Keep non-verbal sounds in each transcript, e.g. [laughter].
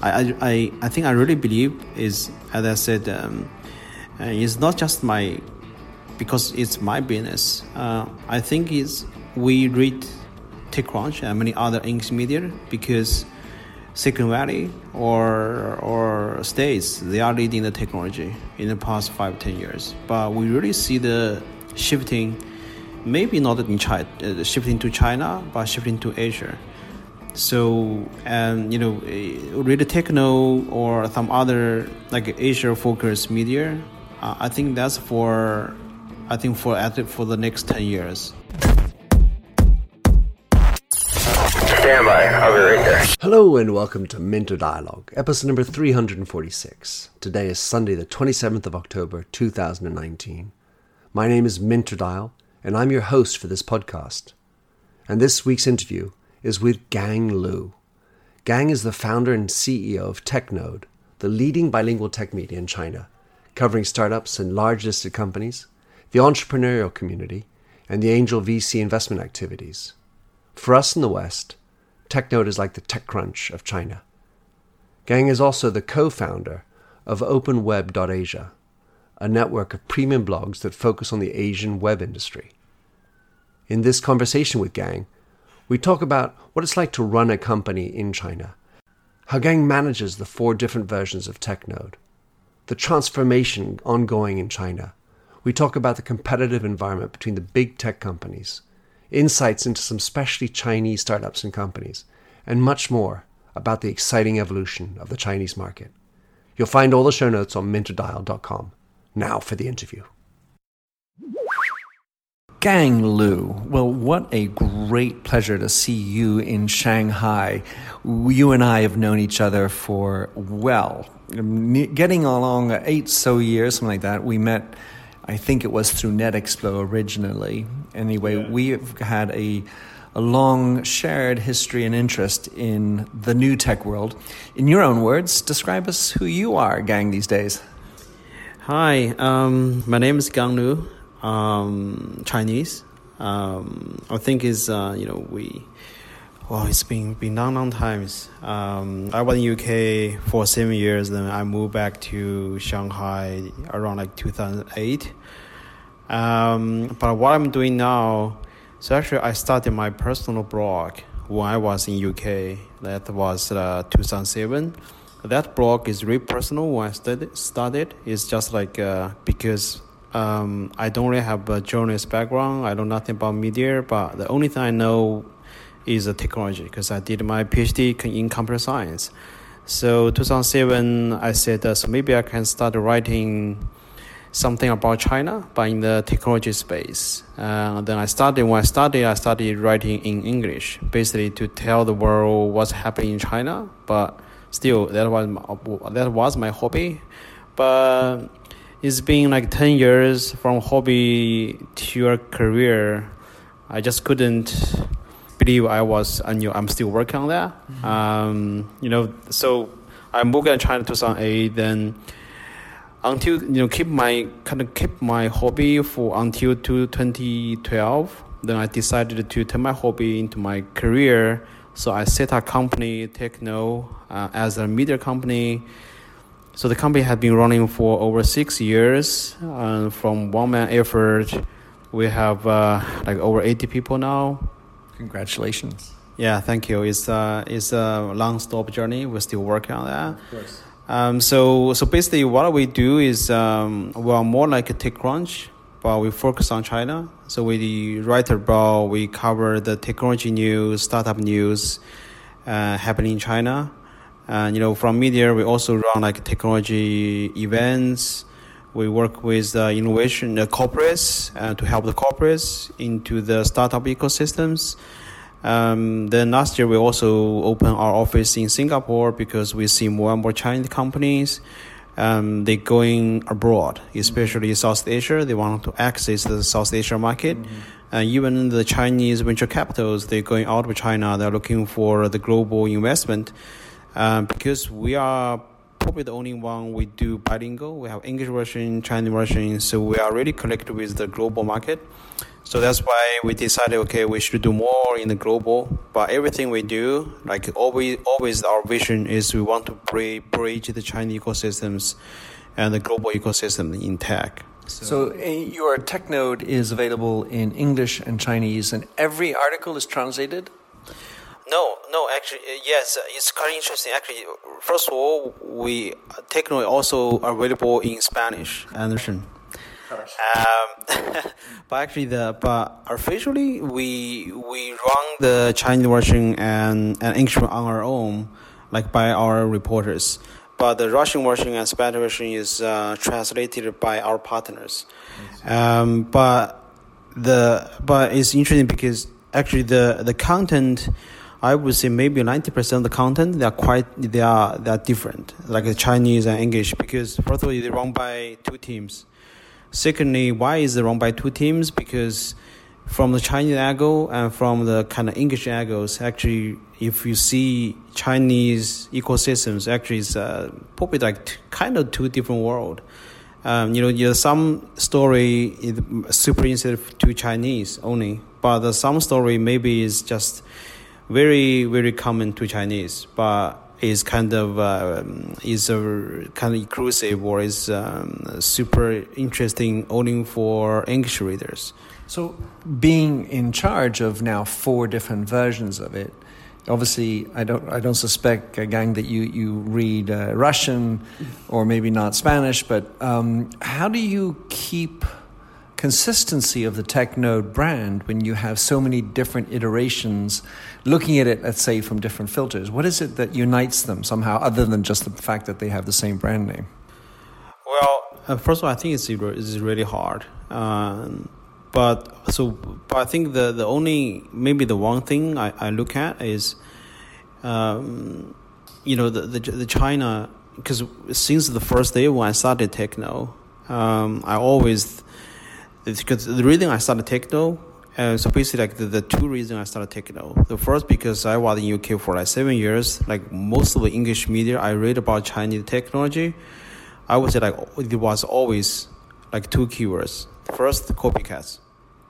I, I, I think I really believe is, as I said, um, uh, it's not just my, because it's my business. Uh, I think it's, we read TechCrunch and many other English media because Silicon Valley or or states they are leading the technology in the past five ten years. But we really see the shifting, maybe not in China, uh, shifting to China, but shifting to Asia. So and you know, uh, really TechNode or some other like Asia focused media, uh, I think that's for, I think for at for the next ten years. Standby. I'll be right there. Hello and welcome to Minter Dialogue, episode number 346. Today is Sunday, the 27th of October, 2019. My name is Minter Dial, and I'm your host for this podcast. And this week's interview is with Gang Lu. Gang is the founder and CEO of TechNode, the leading bilingual tech media in China, covering startups and large listed companies, the entrepreneurial community, and the angel VC investment activities. For us in the West, TechNode is like the TechCrunch of China. Gang is also the co founder of OpenWeb.Asia, a network of premium blogs that focus on the Asian web industry. In this conversation with Gang, we talk about what it's like to run a company in China, how Gang manages the four different versions of TechNode, the transformation ongoing in China. We talk about the competitive environment between the big tech companies insights into some specially Chinese startups and companies, and much more about the exciting evolution of the Chinese market. You'll find all the show notes on minterdial.com. Now for the interview. Gang Lu. Well, what a great pleasure to see you in Shanghai. You and I have known each other for, well, getting along eight so years, something like that. We met I think it was through NetExplo originally. Anyway, yeah. we have had a, a long shared history and interest in the new tech world. In your own words, describe us who you are, gang, these days. Hi, um, my name is Gang Lu, um, Chinese. Um, I think is uh, you know we well, it's been been long, long times. Um, I was in UK for seven years. Then I moved back to Shanghai around like 2008. Um, but what I'm doing now, so actually I started my personal blog when I was in UK. That was uh, 2007. That blog is really personal. When I started, started it's just like uh, because um, I don't really have a journalist background. I know nothing about media, but the only thing I know is a technology because I did my PhD in computer science. So 2007, I said, uh, so maybe I can start writing something about China, but in the technology space. Uh, then I started, when I started, I started writing in English, basically to tell the world what's happening in China. But still, that was my, that was my hobby. But it's been like 10 years from hobby to your career. I just couldn't believe I was, i knew I'm still working on that. Mm-hmm. Um, you know, so I moved to China 2008. Then until you know, keep my kind of keep my hobby for until to 2012. Then I decided to turn my hobby into my career. So I set a company, TechNode, uh, as a media company. So the company has been running for over six years. Uh, from one man effort, we have uh, like over 80 people now. Congratulations. Yeah, thank you. It's uh, it's a long stop journey. We're still working on that. Of course. Um, so so basically, what we do is um, we are more like a TechCrunch, but we focus on China. So we write about we cover the technology news, startup news, uh, happening in China. And you know, from media, we also run like technology events. We work with uh, innovation uh, corporates uh, to help the corporates into the startup ecosystems. Um, then last year we also opened our office in Singapore because we see more and more Chinese companies. Um, they going abroad, especially South Asia. They want to access the South Asia market. Mm-hmm. And even the Chinese venture capitals, they're going out of China. They're looking for the global investment um, because we are probably the only one we do bilingual. We have English version, Chinese version, so we are really connected with the global market. So that's why we decided, okay, we should do more in the global. But everything we do, like always, always our vision is we want to bridge the Chinese ecosystems and the global ecosystem in tech. So, so uh, your TechNode is available in English and Chinese, and every article is translated. No, no, actually, uh, yes, uh, it's quite interesting. Actually, first of all, we TechNode also available in Spanish and. Um, [laughs] but actually, the but officially we we run the Chinese version and and English on our own, like by our reporters. But the Russian version and Spanish version is uh, translated by our partners. Um, but the but it's interesting because actually the the content. I would say maybe ninety percent of the content they are quite they are they are different, like the Chinese and English. Because first of all, they run by two teams. Secondly, why is it run by two teams? Because from the Chinese angle and from the kind of English angles, actually, if you see Chinese ecosystems, actually, it's uh, probably like kind of two different world. Um, you know, you some story is super sensitive to Chinese only, but some story maybe is just very very common to Chinese, but is kind of uh, is a kind of inclusive or is um, super interesting only for English readers. So, being in charge of now four different versions of it, obviously, I don't I don't suspect, uh, gang, that you you read uh, Russian or maybe not Spanish, but um, how do you keep consistency of the TechNode brand when you have so many different iterations looking at it, let's say, from different filters? What is it that unites them somehow, other than just the fact that they have the same brand name? Well, uh, first of all, I think it's, it's really hard. Um, but so, but I think the, the only maybe the one thing I, I look at is, um, you know, the the, the China because since the first day when I started TechNode, um, I always because the reason I started TechNode, uh, so basically like the, the two reasons I started TechNode. The first because I was in UK for like seven years. Like most of the English media I read about Chinese technology, I would say like it was always like two keywords. First, copycats.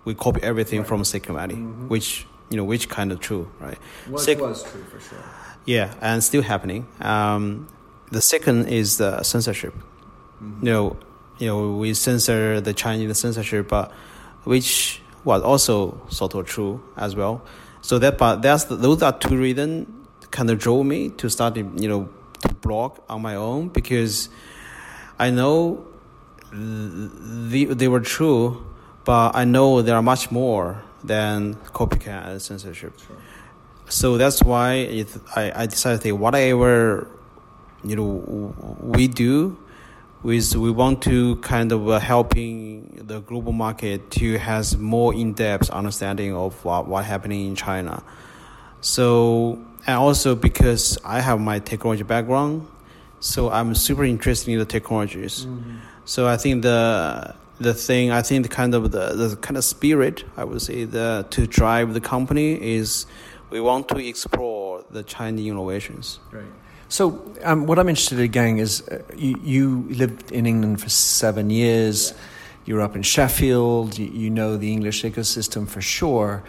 We copy everything right. from Silicon Valley, mm-hmm. which you know which kind of true, right? What Sec- was true for sure. Yeah, and still happening. Um, the second is the censorship. Mm-hmm. You know, you know, we censor the Chinese censorship, but which was also sort of true as well. So that, but that's the, those are two reasons kind of drove me to start, you know, to blog on my own because I know the, they were true, but I know there are much more than copycat and censorship. Sure. So that's why it, I, I decided to say whatever you know we do with we want to kind of uh, helping the global market to has more in-depth understanding of what what happening in China. So and also because I have my technology background, so I'm super interested in the technologies. Mm-hmm. So I think the the thing I think the kind of the, the kind of spirit I would say the to drive the company is we want to explore the Chinese innovations. Right. So, um, what I'm interested in, gang, is uh, you, you, lived in England for seven years. Yeah. You were up in Sheffield. You, you, know the English ecosystem for sure.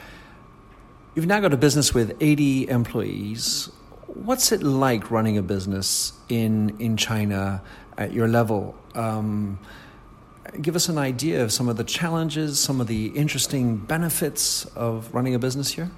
You've now got a business with 80 employees. What's it like running a business in in China at your level? Um, give us an idea of some of the challenges, some of the interesting benefits of running a business here.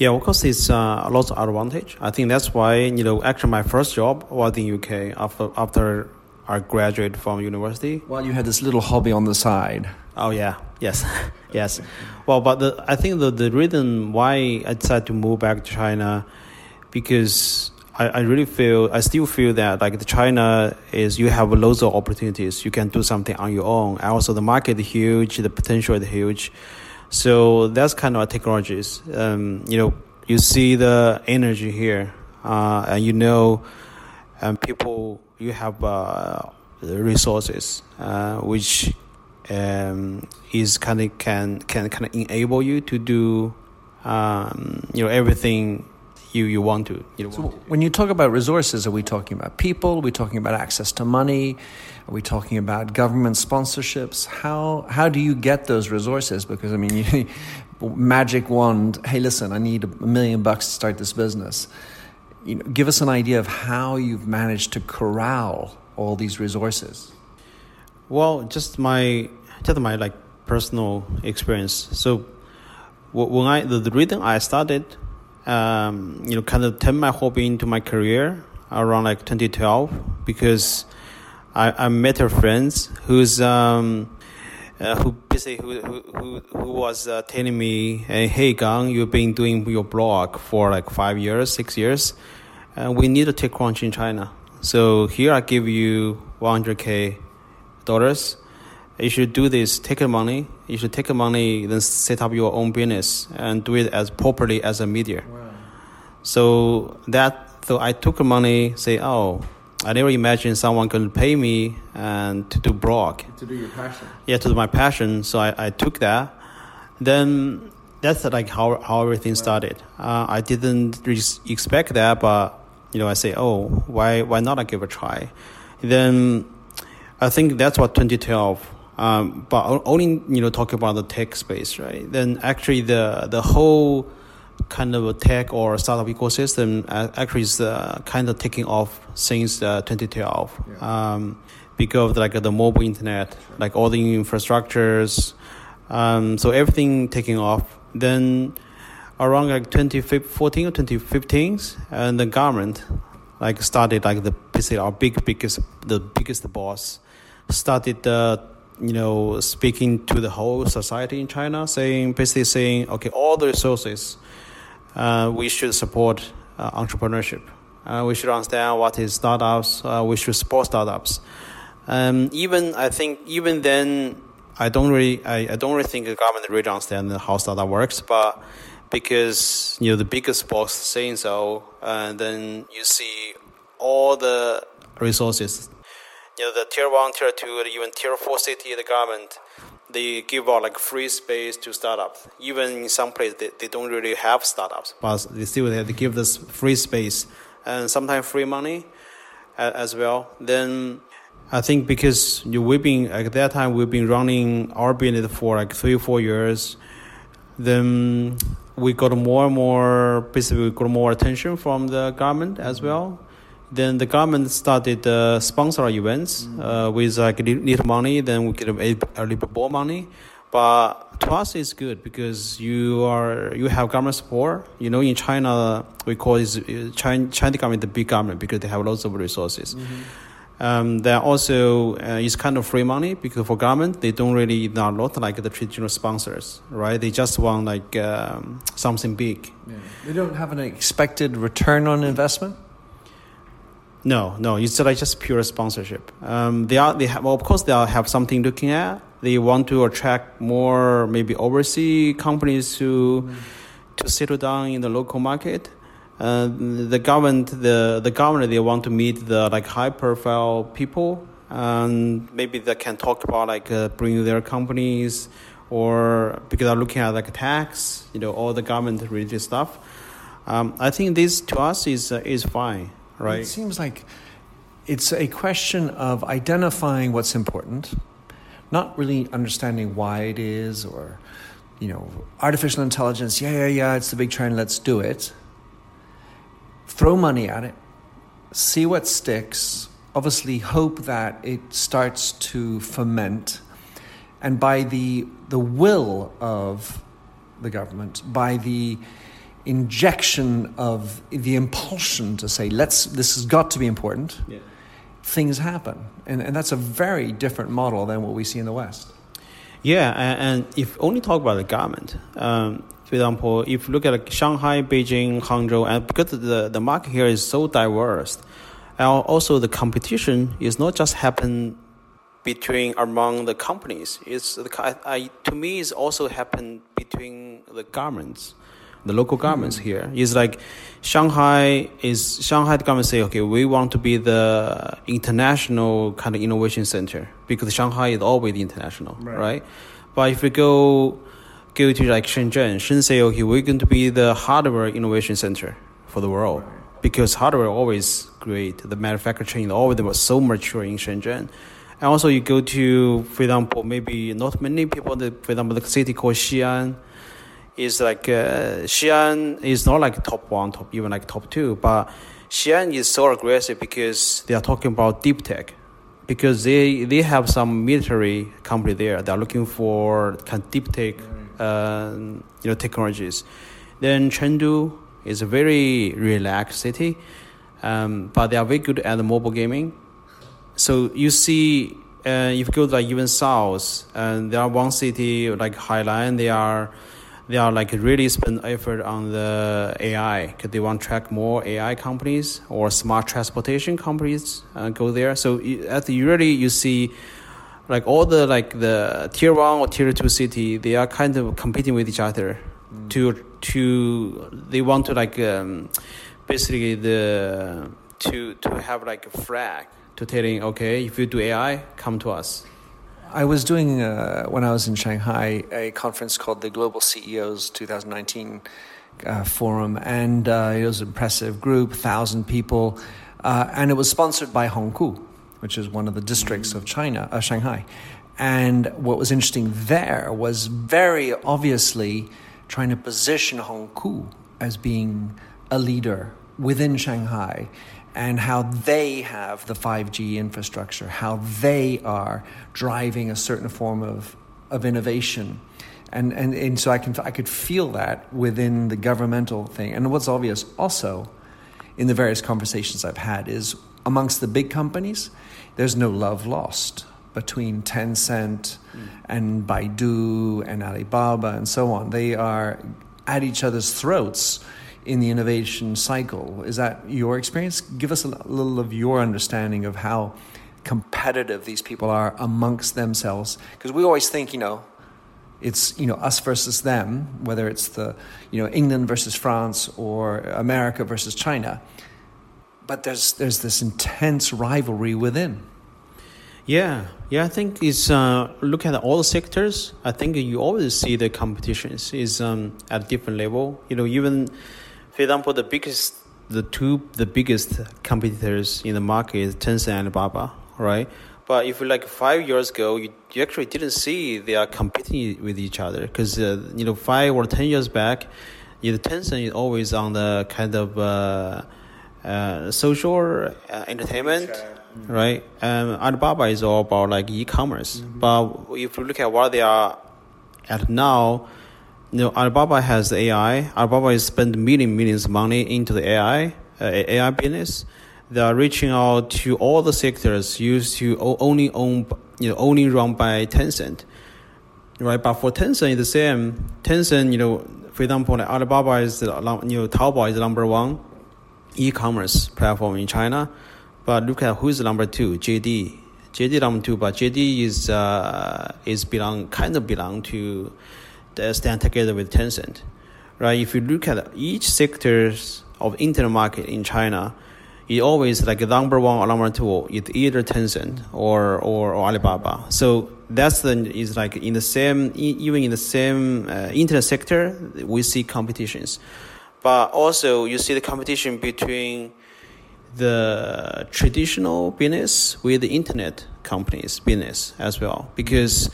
Yeah, of course, it's uh, a lot of advantage. I think that's why you know actually my first job was in UK after after I graduated from university. Well, you had this little hobby on the side. Oh yeah, yes, [laughs] yes. Well, but the, I think the the reason why I decided to move back to China because I, I really feel I still feel that like the China is you have loads of opportunities. You can do something on your own. And also the market is huge, the potential is huge. So that's kind of technologies. Um, you know, you see the energy here, uh, and you know, um, people you have uh, resources uh, which um, is kind of can can kind of enable you to do um, you know everything you, you want to. You know, So when you talk about resources, are we talking about people? Are we talking about access to money? Are we talking about government sponsorships? How how do you get those resources? Because I mean, [laughs] you, magic wand. Hey, listen, I need a million bucks to start this business. You know, give us an idea of how you've managed to corral all these resources. Well, just my just my like personal experience. So when I the, the reason I started, um, you know, kind of turn my hobby into my career around like 2012 because I, I met her friends who's um, uh, who basically who who who, was uh, telling me, hey, Gang, you've been doing your blog for like five years, six years. Uh, we need to TechCrunch in China. So here I give you 100k dollars. You should do this. Take the money. You should take the money, then set up your own business and do it as properly as a media. So that so I took the money. Say, oh, I never imagined someone could pay me and to do blog. To do your passion. Yeah, to do my passion. So I, I took that. Then that's like how how everything started. Uh, I didn't really expect that, but you know, I say, oh, why why not? I give a try. Then I think that's what 2012. Um, but only you know talking about the tech space, right? Then actually the the whole kind of a tech or startup ecosystem uh, actually is uh, kind of taking off since uh, 2012 um, because of like the mobile internet, like all the infrastructures. Um, so everything taking off. Then around like 2014 or 2015, and the government like started like the our big biggest the biggest boss started uh, you know speaking to the whole society in China, saying basically saying okay all the resources uh, we should support uh, entrepreneurship. Uh, we should understand what is startups. Uh, we should support startups. Um, even I think even then, I don't really I, I don't really think the government really understand how startup works, but because you know the biggest boss saying so, and then you see all the resources. You know the tier one, tier two, even tier four city, the government they give out like free space to startups. Even in some places they, they don't really have startups, but they still they give this free space and sometimes free money as well. Then I think because you, we've been at that time we've been running our business for like three or four years, then we got more and more basically got more attention from the government as well. Then the government started uh, sponsor events uh, with like little money. Then we get a, a little bit more money, but to us it's good because you are you have government support. You know, in China we call it uh, China, China government the big government because they have lots of resources. Um, there also uh, is kind of free money because for government they don't really not lot like the traditional sponsors, right? They just want like um, something big. They don't have an expected return on investment. No, no, it's like just pure sponsorship. Um, they are they have well, of course they have something looking at. They want to attract more maybe overseas companies to to settle down in the local market. Uh, the government the the governor they want to meet the like high profile people and maybe they can talk about like uh, bringing their companies or because they're looking at like tax you know all the government related stuff. Um, I think this to us is uh, is fine, right? It seems like it's a question of identifying what's important, not really understanding why it is, or, you know, artificial intelligence, yeah, yeah, yeah, it's the big trend, let's do it. Throw money at it, see what sticks, obviously, hope that it starts to ferment, and by the, the will of the government, by the injection of the impulsion to say, let's, this has got to be important, Yeah. things happen. And, and that's a very different model than what we see in the West. Yeah, and, and if only talk about the government, um, for example, if you look at like Shanghai, Beijing, Hangzhou, and because the, the market here is so diverse, and also the competition is not just happen between among the companies. It's the, I, I, to me, it's also happen between the governments, the local governments mm-hmm. here. It's like Shanghai is Shanghai the government say, okay, we want to be the international kind of innovation center because Shanghai is always international, Right. right? But if we go go to like Shenzhen, Shenzhen say, okay, we're going to be the hardware innovation center for the world because hardware always great. The manufacturing always was so mature in Shenzhen. And also you go to, for example, maybe not many people, the, for example, the city called Xi'an is like, uh, Xi'an is not like top one, top even like top two, but Xi'an is so aggressive because they are talking about deep tech. Because they, they have some military company there. They are looking for kind of deep tech, uh, you know, technologies. Then Chengdu is a very relaxed city, um, but they are very good at mobile gaming. So you see, uh, if you go to like even south, and there are one city like Hailan, they are they are like really spend effort on the AI because they want to track more AI companies or smart transportation companies uh, go there. So at the usually you see like all the like the tier one or tier two city, they are kind of competing with each other mm. to to they want to like um, basically the to to have like a flag to telling okay if you do AI come to us. I was doing, uh, when I was in Shanghai, a conference called the Global CEOs 2019 uh, Forum, and uh, it was an impressive group, 1,000 people, uh, and it was sponsored by Hongkou, which is one of the districts of China, uh, Shanghai. And what was interesting there was very obviously trying to position Hongkou as being a leader within Shanghai and how they have the 5G infrastructure, how they are driving a certain form of, of innovation. And, and, and so I, can, I could feel that within the governmental thing. And what's obvious also in the various conversations I've had is amongst the big companies, there's no love lost between Tencent mm. and Baidu and Alibaba and so on. They are at each other's throats in the innovation cycle. Is that your experience? Give us a little of your understanding of how competitive these people are amongst themselves. Because we always think, you know, it's you know us versus them, whether it's the you know England versus France or America versus China. But there's there's this intense rivalry within. Yeah, yeah. I think it's uh, look at all the sectors. I think you always see the competitions is um, at different level. You know, even for example, the biggest, the two, the biggest competitors in the market is Tencent and Alibaba, right? But if like five years ago, you, you actually didn't see they are competing with each other because uh, you know five or ten years back, you know, Tencent is always on the kind of uh, uh, social uh, entertainment, mm-hmm. right? And Alibaba is all about like e-commerce. Mm-hmm. But if you look at what they are at now, you know, Alibaba has AI. Alibaba is spend million millions of money into the AI uh, AI business. They are reaching out to all the sectors used to only own you know only run by Tencent, right? But for Tencent, it's the same. Tencent, you know, for example, like Alibaba is the, you know Taobao is the number one e-commerce platform in China, but look at who is number two, JD. JD number two, but JD is uh, is belong kind of belong to that stand together with Tencent, right? If you look at each sectors of internet market in China, it always like number one or number two, it's either Tencent or, or, or Alibaba. So that's the is like in the same even in the same uh, internet sector we see competitions, but also you see the competition between the traditional business with the internet companies business as well because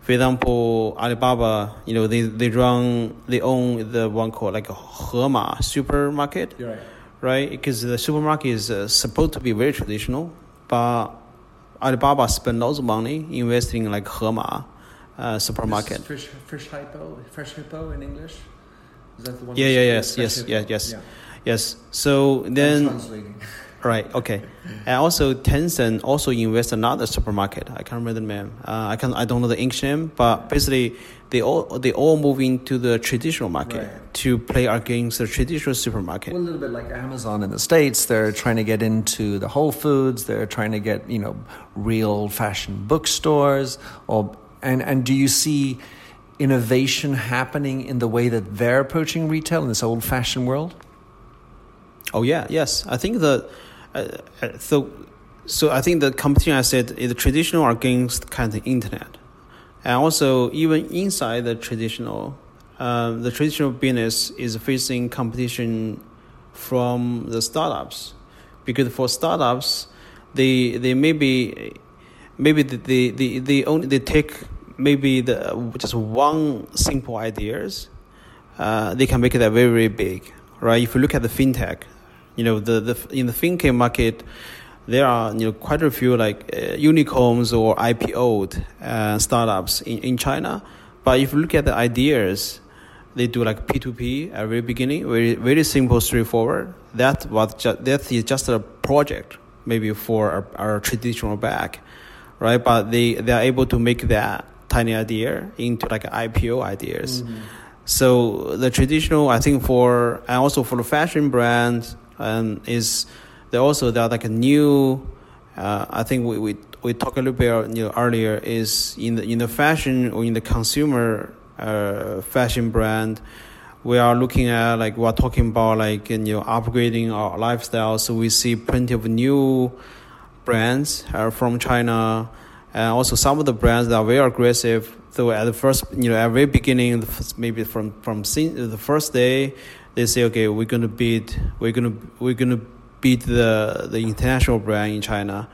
for example, Alibaba, you know, they, they run, they own the one called like a Hema supermarket, right? Right, because the supermarket is uh, supposed to be very traditional, but Alibaba spend lots of money investing in like Hema uh, supermarket. Fresh, Freshippo, fresh hypo in English. Is that the one? Yeah, yeah, yes, yes, yes, yes, yes. So then. [laughs] Right. Okay. and also Tencent also invest another supermarket. I can't remember the name. Uh, I can I don't know the English name, but basically they all they all move into the traditional market right. to play against the traditional supermarket. Well, a little bit like Amazon in the states. They're trying to get into the Whole Foods. They're trying to get you know real fashion bookstores. Or and and do you see innovation happening in the way that they're approaching retail in this old fashioned world? Oh yeah, yes. I think that uh, so so I think the competition I said is traditional against kind of internet, and also even inside the traditional, uh, the traditional business is facing competition from the startups, because for startups, they they maybe maybe they they, they only they take maybe the just one simple ideas, uh, they can make it very very big, right? If you look at the fintech, you know the, the in the fintech market, there are you know quite a few like uh, unicorns or IPO'd uh, startups in, in China. But if you look at the ideas, they do like P2P at the very beginning, very very simple, straightforward. That was just, that is just a project, maybe for our, our traditional bank, right? But they they are able to make that tiny idea into like IPO ideas. Mm-hmm. So the traditional, I think for and also for the fashion brand, um, is there also there like a new. Uh, I think we, we we talked a little bit you know, earlier is in the in the fashion or in the consumer uh, fashion brand. We are looking at like we're talking about like you know upgrading our lifestyle. So we see plenty of new brands uh, from China, and also some of the brands that are very aggressive. So at the first, you know, at the very beginning, maybe from from the first day, they say, okay, we're gonna beat, we're gonna we're gonna beat the the international brand in China,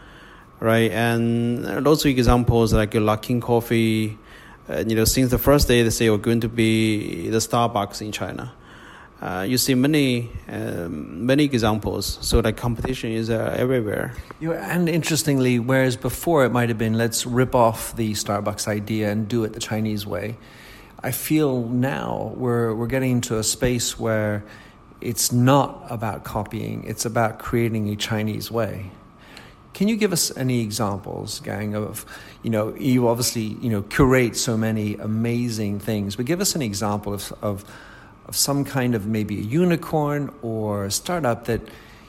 right? And lots of examples like Luckin Coffee, you know, since the first day they say we're going to be the Starbucks in China. Uh, you see many um, many examples. So like competition is uh, everywhere. You know, and interestingly, whereas before it might have been let's rip off the Starbucks idea and do it the Chinese way, I feel now we're we're getting into a space where it's not about copying, it's about creating a Chinese way. Can you give us any examples, gang, of, you know, you obviously, you know, curate so many amazing things, but give us an example of, of, of some kind of maybe a unicorn or a startup that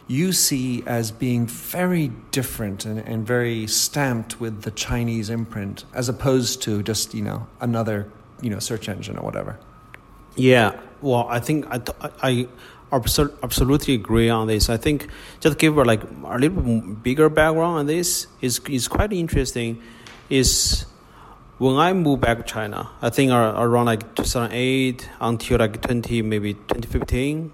you see as being very different and, and very stamped with the Chinese imprint as opposed to just, you know, another, you know, search engine or whatever. Yeah, well, I think I, I, absolutely agree on this. I think just give her like a little bigger background on this is is quite interesting. Is when I moved back to China, I think around like 2008 until like 20 maybe 2015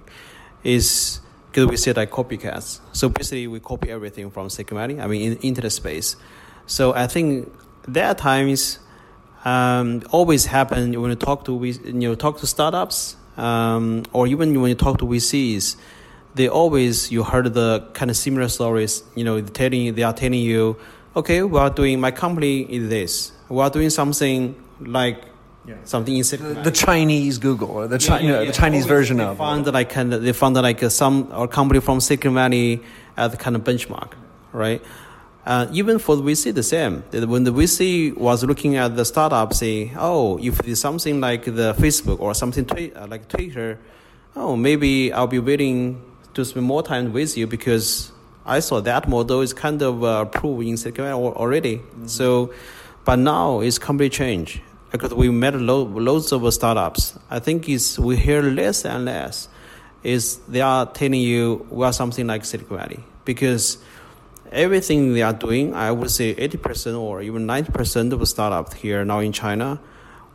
is because we said like copycats. So basically we copy everything from Valley. I mean in internet space. So I think there are times um, always happen when you talk to you know talk to startups um, or even when you talk to VCs, they always you heard the kind of similar stories. You know, telling they are telling you, okay, we are doing my company is this. We are doing something like yeah. something in the, the, Chinese Google or the, Chi- yeah, yeah, you know, the Chinese version they of. Found like kind of, they found like some or company from Silicon Valley as the kind of benchmark, right? Uh, even for the VC, the same. When the VC was looking at the startup, say, oh, if it's something like the Facebook or something twi- uh, like Twitter, oh, maybe I'll be willing to spend more time with you because I saw that model is kind of uh, approved in Silicon Valley already. Mm-hmm. So, but now it's completely changed because we met lo- loads of startups. I think is we hear less and less is they are telling you we are something like Silicon Valley because everything they are doing, I would say 80% or even 90% of startups here now in China,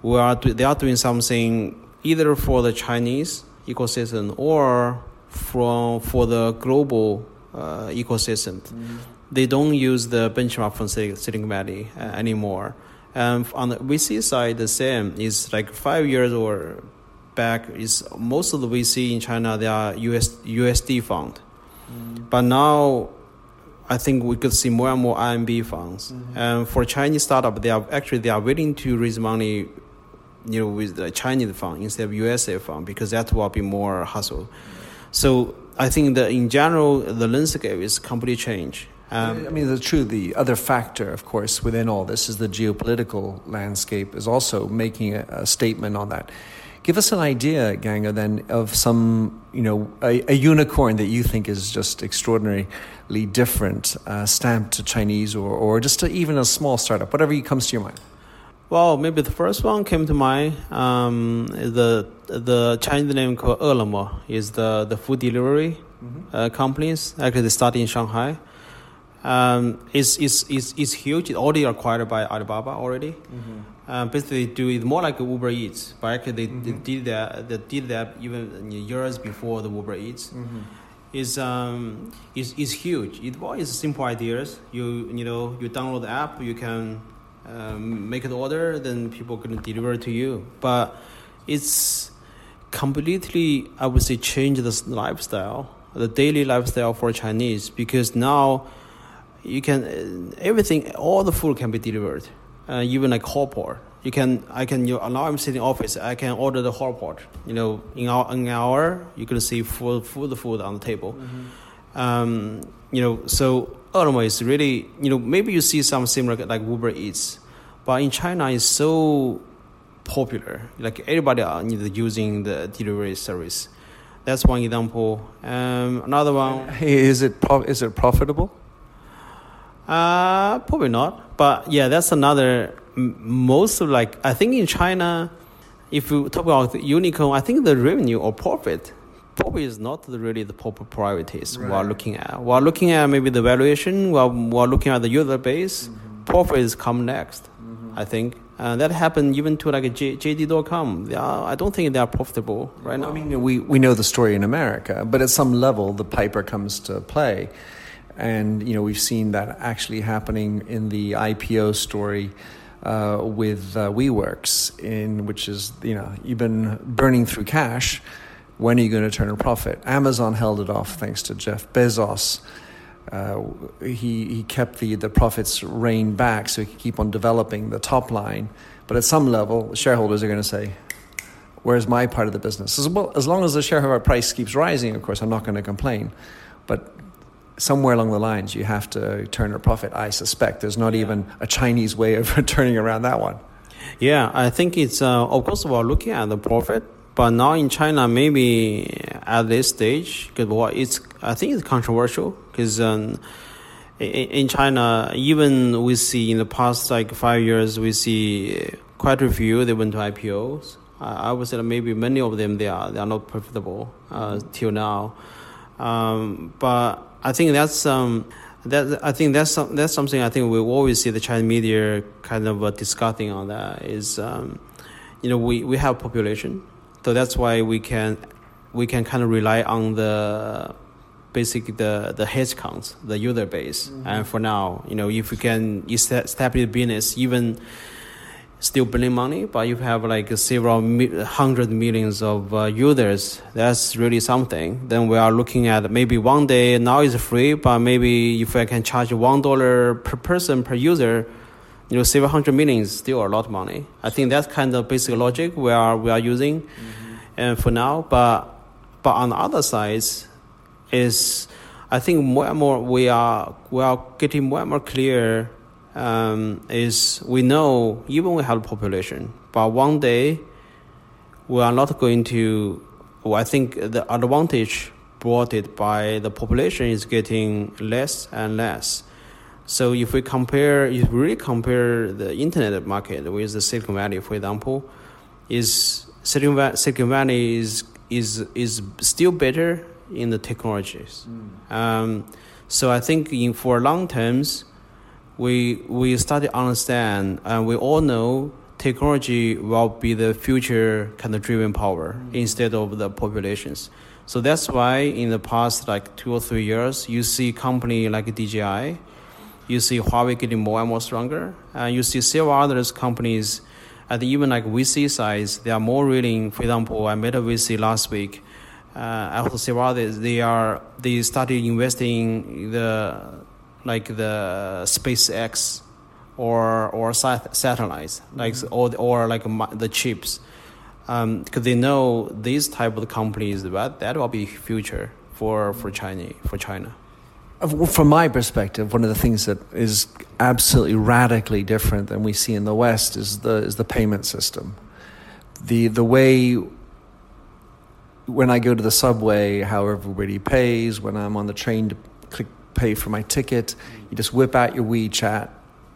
we are they are doing something either for the Chinese ecosystem or from for the global uh, ecosystem. Mm. They don't use the benchmark from Silicon Valley uh, anymore. And on the VC side, the same is like five years or back is most of the VC in China they are US USD fund, mm. but now I think we could see more and more RMB funds. Mm-hmm. And for Chinese startup, they are actually they are willing to raise money, you know, with the Chinese fund instead of USA fund because that will be more hassle. Mm-hmm. So I think that in general, the landscape is completely changed. Um, I mean, the true the other factor, of course, within all this is the geopolitical landscape is also making a, a statement on that. Give us an idea, Ganga, then, of some, you know, a, a unicorn that you think is just extraordinarily different uh, stamp to Chinese or, or just to even a small startup, whatever comes to your mind? Well, maybe the first one came to mind. Um, the the Chinese name called Ele.me is the, the food delivery mm-hmm. uh, companies. Actually, they started in Shanghai. Um, it's, it's, it's, it's huge. It's already acquired by Alibaba already. Mm-hmm. Um, basically, do it more like Uber Eats, but actually they, mm-hmm. they did that. They did that even years before the Uber Eats. Mm-hmm is um, is is huge. It was simple ideas. You you know you download the app, you can um, make an order, then people can deliver to you. But it's completely, I would say, change the lifestyle, the daily lifestyle for Chinese because now you can everything, all the food can be delivered, uh, even like hot pot. You can, I can, you now I'm sitting office, I can order the hot pot. You know, in our, an hour, you can see full, full food on the table. Mm-hmm. Um, you know, so Ele.me is really, you know, maybe you see some similar like Uber Eats, but in China it's so popular. Like everybody are using the delivery service. That's one example. Um, another one. [laughs] Is it is it profitable? Uh, probably not. But yeah, that's another. Most of like I think in China, if you talk about unicorn, I think the revenue or profit probably is not really the proper priorities right. we're looking at. We're looking at maybe the valuation. We're, we're looking at the user base. Mm-hmm. Profits come next. Mm-hmm. I think. Uh, that happened even to like J- JD.com. They are, I don't think they are profitable right now. I mean, we, we know the story in America, but at some level, the piper comes to play. And, you know, we've seen that actually happening in the IPO story uh, with uh, WeWorks, in which is, you know, you've been burning through cash. When are you going to turn a profit? Amazon held it off thanks to Jeff Bezos. Uh, he, he kept the, the profits reined back so he could keep on developing the top line. But at some level, shareholders are going to say, Where's my part of the business? As, well, as long as the share price keeps rising, of course, I'm not going to complain. But somewhere along the lines, you have to turn a profit, I suspect. There's not even a Chinese way of [laughs] turning around that one. Yeah, I think it's, uh, of course, we're looking at the profit but now in China, maybe at this stage, because what it's I think it's controversial because um, in China, even we see in the past like five years, we see quite a few they went to IPOs. I would say that maybe many of them they are they are not profitable uh, till now. Um, but I think that's um, that I think that's that's something I think we always see the Chinese media kind of uh, discussing on that is um, you know we, we have population so that's why we can we can kind of rely on the basic the the hedge counts, the user base. Mm-hmm. And for now, you know, if we can establish business, even still burning money, but you have like several hundred millions of uh, users, that's really something. Then we are looking at maybe one day now is free, but maybe if I can charge one dollar per person per user, you know, several hundred million is still a lot of money. I think that's kind of basic logic we are we are using. Mm-hmm and for now. But but on the other side, is I think more and more we are we are getting more and more clear. Um, is we know even we have a population, but one day we are not going to. Well, I think the advantage brought it by the population is getting less and less. So if we compare, if we really compare the internet market with the Silicon Valley, for example, is Silicon Valley, Silicon Valley is is is still better in the technologies. Mm. Um, so I think in for long terms, we we start to understand and we all know technology will be the future kind of driven power mm. instead of the populations. So that's why in the past like two or three years, you see company like DJI, you see Huawei getting more and more stronger, and you see several other companies at even like VC size, they are more willing. For example, I met a VC last week. Uh, I also see others. They are they started investing the like the SpaceX or or sat- satellites like mm-hmm. or or like the chips because um, they know these type of companies that that will be future for for China for China. From my perspective, one of the things that is absolutely radically different than we see in the West is the is the payment system. The the way when I go to the subway, how everybody pays, when I'm on the train to click pay for my ticket, you just whip out your WeChat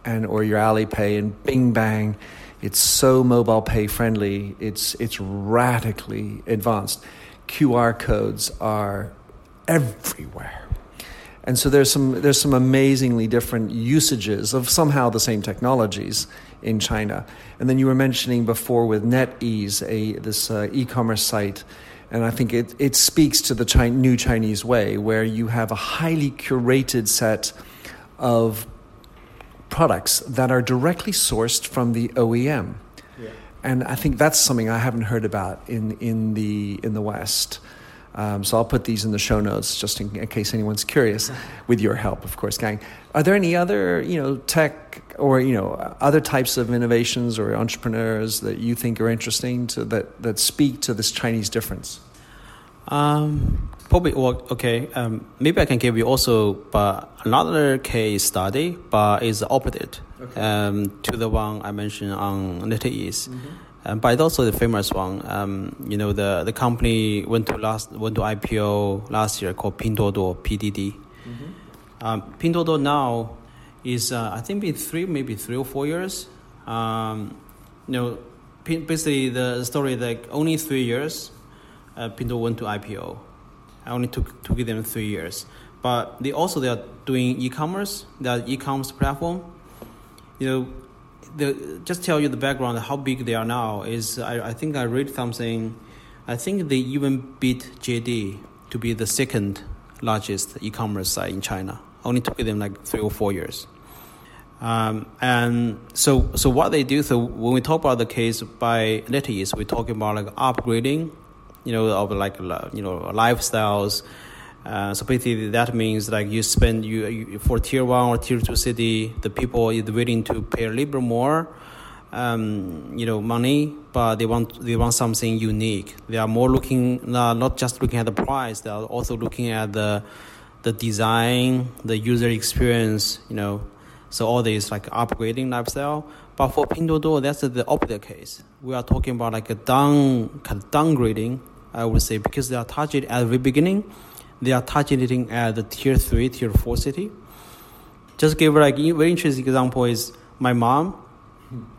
and or your Alipay and bing bang. It's so mobile pay friendly. It's it's radically advanced. QR codes are everywhere and so there's some there's some amazingly different usages of somehow the same technologies in China. And then you were mentioning before with NetEase, a this uh, e-commerce site, And I think it, it speaks to the new Chinese way, where you have a highly curated set of products that are directly sourced from the OEM. Yeah. And I think that's something I haven't heard about in, in, the, in the West. Um, so I'll put these in the show notes just in, in, case anyone's curious, with your help, of course, gang. Are there any other, you know, tech or you know, other types of innovations or entrepreneurs that you think are interesting to that that speak to this Chinese difference? Um, probably. Well, okay. Um, maybe I can give you also, but another case study, but is opposite okay. um, to the one I mentioned on NetEase. Mm-hmm. Um, but it's also the famous one. Um, you know, the, the company went to last went to IPO last year called Pinduoduo PDD. Mm-hmm. Um, Pinduoduo now is uh, I think been three maybe three or four years. Um, you know, basically the story like only three years. Uh, Pinduoduo went to IPO. I only took took them three years, but they also they are doing e-commerce. They are e-commerce platform. You know, the, just tell you the background how big they are now is I, I think I read something I think they even beat JD to be the second largest e-commerce site in China. Only took them like three or four years. Um, and so, so what they do. So when we talk about the case by NetEase, we're talking about like upgrading, you know, of like you know lifestyles, uh, so basically, that means like you spend you, you, for tier one or tier two city, the people is willing to pay a little bit more, um, you know, money, but they want they want something unique. They are more looking uh, not just looking at the price, they are also looking at the the design, the user experience, you know. So all this like upgrading lifestyle. But for Pinduoduo, that's the opposite case. We are talking about like a down kind of downgrading, I would say, because they are targeted at the beginning they are targeting at the tier three, tier four city. Just give like a very interesting example is my mom,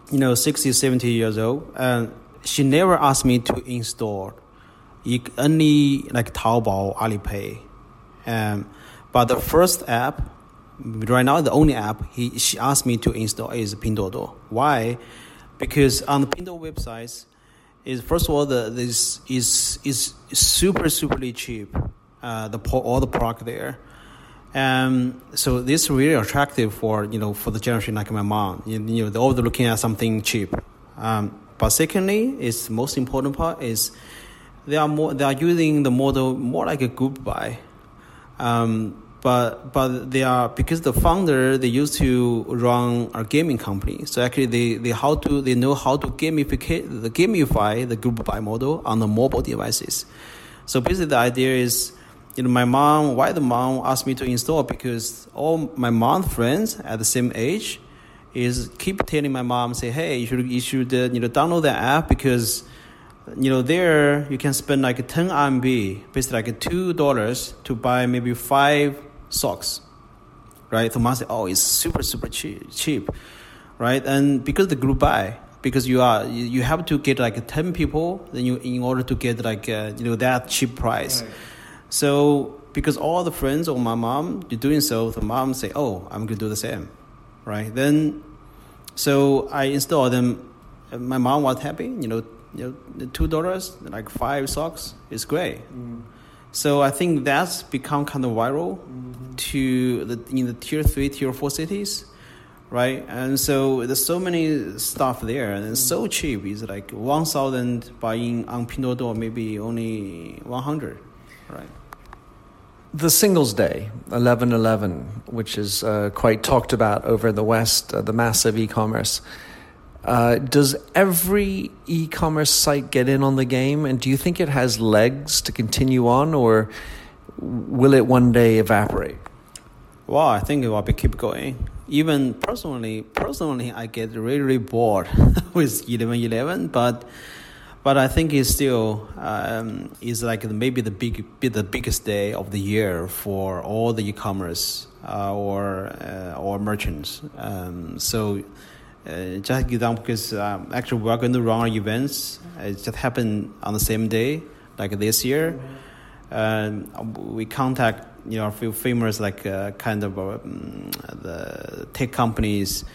you know, 60, 70 years old, and she never asked me to install any like Taobao, Alipay. Um, but the first app, right now the only app he, she asked me to install is Pinduoduo. Why? Because on the Pinduoduo websites, is first of all the this is is super superly cheap uh, the all the product there. Um, so this is really attractive for you know for the generation like my mom. You, you know, they're always looking at something cheap. Um, but secondly, is most important part is they are more they are using the model more like a group buy. Um, but but they are because the founder they used to run a gaming company. So actually they, they how to they know how to gamify the gamify the group buy model on the mobile devices. So basically the idea is you know, my mom, why the mom asked me to install because all my mom friends at the same age is keep telling my mom, say, hey, you should, you should uh, you know, download the app because, you know, there you can spend like 10 RMB, basically like $2 to buy maybe five socks, right? So mom said, oh, it's super, super cheap, cheap, right? And because the group buy, because you are you have to get like 10 people then you in order to get like uh, you know that cheap price right. So because all the friends of my mom are doing so, the mom say, "Oh, I'm gonna do the same," right? Then, so I installed them. My mom was happy. You know, you know, two dollars, like five socks, is great. Mm. So I think that's become kind of viral mm-hmm. to the in the tier three, tier four cities, right? And so there's so many stuff there, and it's so cheap. It's like one thousand buying on Pinduoduo, maybe only one hundred, right? The Singles Day, 1111, which is uh, quite talked about over in the West, uh, the massive e commerce. Uh, does every e commerce site get in on the game? And do you think it has legs to continue on, or will it one day evaporate? Well, I think it will be keep going. Even personally, personally, I get really, really bored [laughs] with 1111, but but I think it's still um, is like maybe the big the biggest day of the year for all the e-commerce uh, or uh, or merchants. Um, so uh, just because um, actually we are going to run our events. It just happened on the same day like this year. Mm-hmm. we contact you know a few famous like uh, kind of um, the tech companies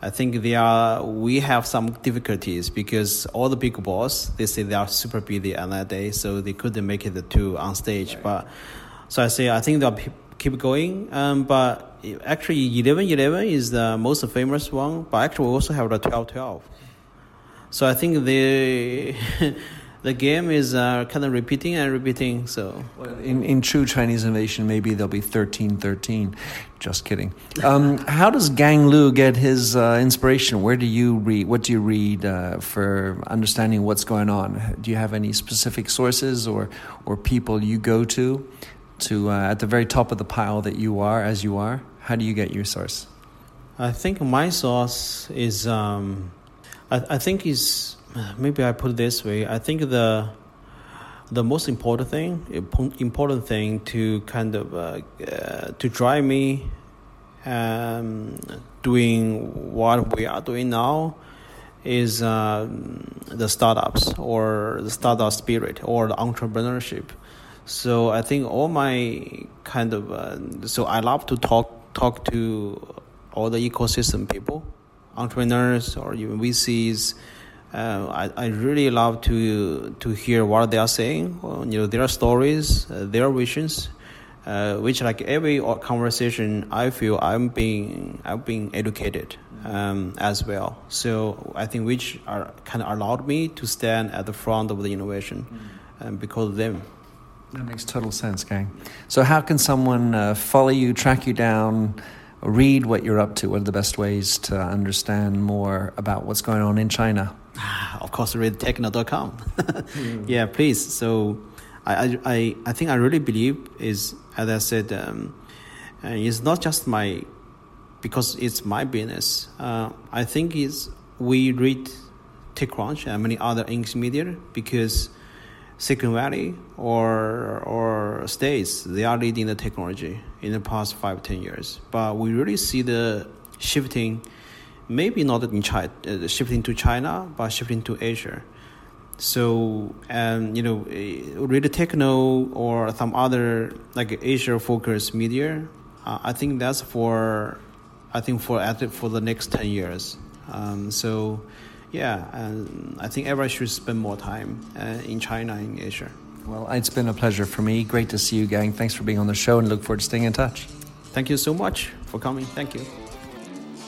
I think they are. We have some difficulties because all the big boss they say they are super busy on that day, so they couldn't make it to on stage. Right. But so I say I think they'll keep going. Um, but actually, eleven eleven is the most famous one. But actually, we also have the twelve twelve. So I think the [laughs] the game is uh, kind of repeating and repeating. So well, in in true Chinese innovation, maybe there'll be thirteen thirteen. Just kidding. Um, how does Gang Lu get his uh, inspiration? Where do you read? What do you read uh, for understanding what's going on? Do you have any specific sources or or people you go to to uh, at the very top of the pile that you are as you are? How do you get your source? I think my source is. Um, I, I think is [sighs] maybe I put it this way. I think the the most important thing, important thing to kind of uh, uh, to drive me um, doing what we are doing now is uh, the startups or the startup spirit or the entrepreneurship. So I think all my kind of uh, so I love to talk talk to all the ecosystem people, entrepreneurs or even VCs I, I really love to to hear what they are saying, you know, their stories, uh, their visions, uh, which like every conversation, I feel I'm being I'm being educated um, as well. So I think which are kind of allowed me to stand at the front of the innovation, mm. um, because of them. That makes total sense, gang. So how can someone uh, follow you, track you down? Read what you're up to. What are the best ways to understand more about what's going on in China? Of course, read technode.com. mm. [laughs] Yeah, please. So I, I, I think I really believe is, as I said, um, uh, it's not just my, because it's my business. Uh, I think it's, we read TechCrunch and many other English media because Silicon Valley or or states they are leading the technology in the past five ten years. But we really see the shifting maybe not in China, uh, shifting to China, but shifting to Asia. So, and you know, eh, really TechNode or some other like Asia focused media, uh, I think that's for, I think for for the next ten years. Um, so, yeah, and I think everyone should spend more time uh, in China in Asia. Well, it's been a pleasure for me. Great to see you, gang. Thanks for being on the show, and look forward to staying in touch. Thank you so much for coming. Thank you.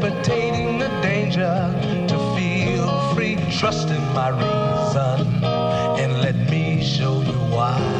precipitating the danger to feel free. Trust in my reason and let me show you why.